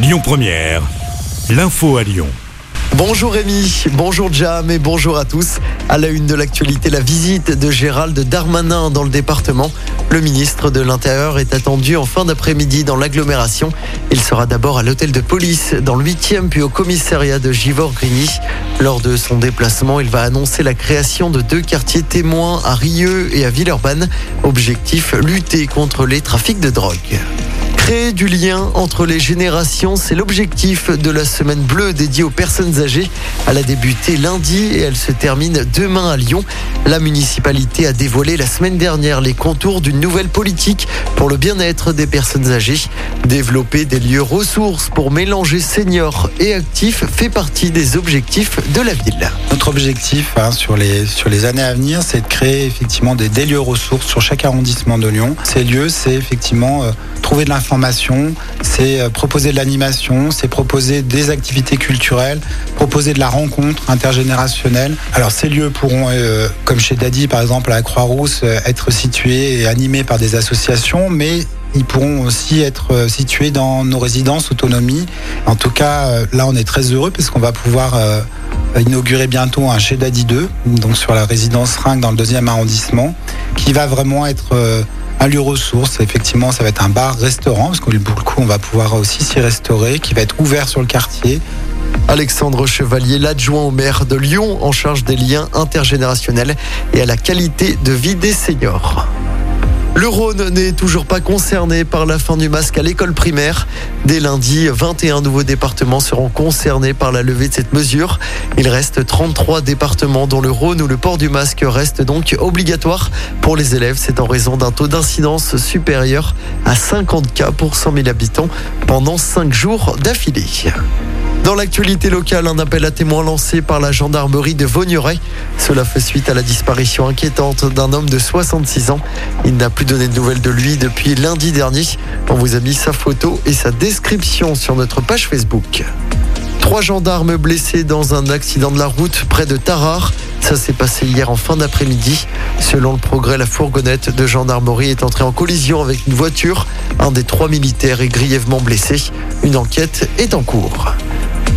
Lyon Première, l'info à Lyon. Bonjour Rémi, bonjour Jam et bonjour à tous. À la une de l'actualité, la visite de Gérald Darmanin dans le département. Le ministre de l'Intérieur est attendu en fin d'après-midi dans l'agglomération. Il sera d'abord à l'hôtel de police dans le 8e puis au commissariat de Givor-Grigny. Lors de son déplacement, il va annoncer la création de deux quartiers témoins à Rieux et à Villeurbanne. Objectif, lutter contre les trafics de drogue. Créer du lien entre les générations, c'est l'objectif de la semaine bleue dédiée aux personnes âgées. Elle a débuté lundi et elle se termine demain à Lyon. La municipalité a dévoilé la semaine dernière les contours d'une nouvelle politique pour le bien-être des personnes âgées. Développer des lieux ressources pour mélanger seniors et actifs fait partie des objectifs de la ville. Notre objectif hein, sur, les, sur les années à venir, c'est de créer effectivement des, lieux ressources sur chaque arrondissement de Lyon. Ces lieux, c'est effectivement euh, trouver de l'information, c'est euh, proposer de l'animation, c'est proposer des activités culturelles, proposer de la rencontre intergénérationnelle. Alors ces lieux pourront, euh, comme chez Daddy par exemple à la Croix-Rousse, euh, être situés et animés par des associations, mais ils pourront aussi être situés dans nos résidences autonomie. En tout cas, là, on est très heureux parce qu'on va pouvoir inaugurer bientôt un chez Daddy 2, donc sur la résidence Ring dans le deuxième arrondissement, qui va vraiment être un lieu ressource. Effectivement, ça va être un bar-restaurant, parce que pour le coup, on va pouvoir aussi s'y restaurer, qui va être ouvert sur le quartier. Alexandre Chevalier, l'adjoint au maire de Lyon, en charge des liens intergénérationnels et à la qualité de vie des seniors. Le Rhône n'est toujours pas concerné par la fin du masque à l'école primaire. Dès lundi, 21 nouveaux départements seront concernés par la levée de cette mesure. Il reste 33 départements dont le Rhône où le port du masque reste donc obligatoire pour les élèves. C'est en raison d'un taux d'incidence supérieur à 50 cas pour 100 000 habitants pendant 5 jours d'affilée. Dans l'actualité locale, un appel à témoins lancé par la gendarmerie de Vaugneray. Cela fait suite à la disparition inquiétante d'un homme de 66 ans. Il n'a plus donné de nouvelles de lui depuis lundi dernier. On vous a mis sa photo et sa description sur notre page Facebook. Trois gendarmes blessés dans un accident de la route près de Tarare. Ça s'est passé hier en fin d'après-midi. Selon le progrès, la fourgonnette de gendarmerie est entrée en collision avec une voiture. Un des trois militaires est grièvement blessé. Une enquête est en cours.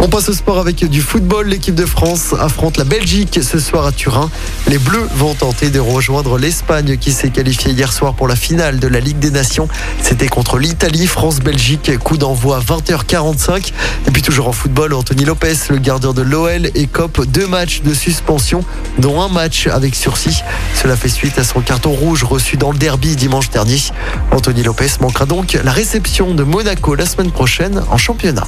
On passe au sport avec du football. L'équipe de France affronte la Belgique ce soir à Turin. Les Bleus vont tenter de rejoindre l'Espagne qui s'est qualifiée hier soir pour la finale de la Ligue des Nations. C'était contre l'Italie, France-Belgique, coup d'envoi 20h45. Et puis toujours en football, Anthony Lopez, le gardien de l'OL, écope deux matchs de suspension, dont un match avec sursis. Cela fait suite à son carton rouge reçu dans le derby dimanche dernier. Anthony Lopez manquera donc la réception de Monaco la semaine prochaine en championnat.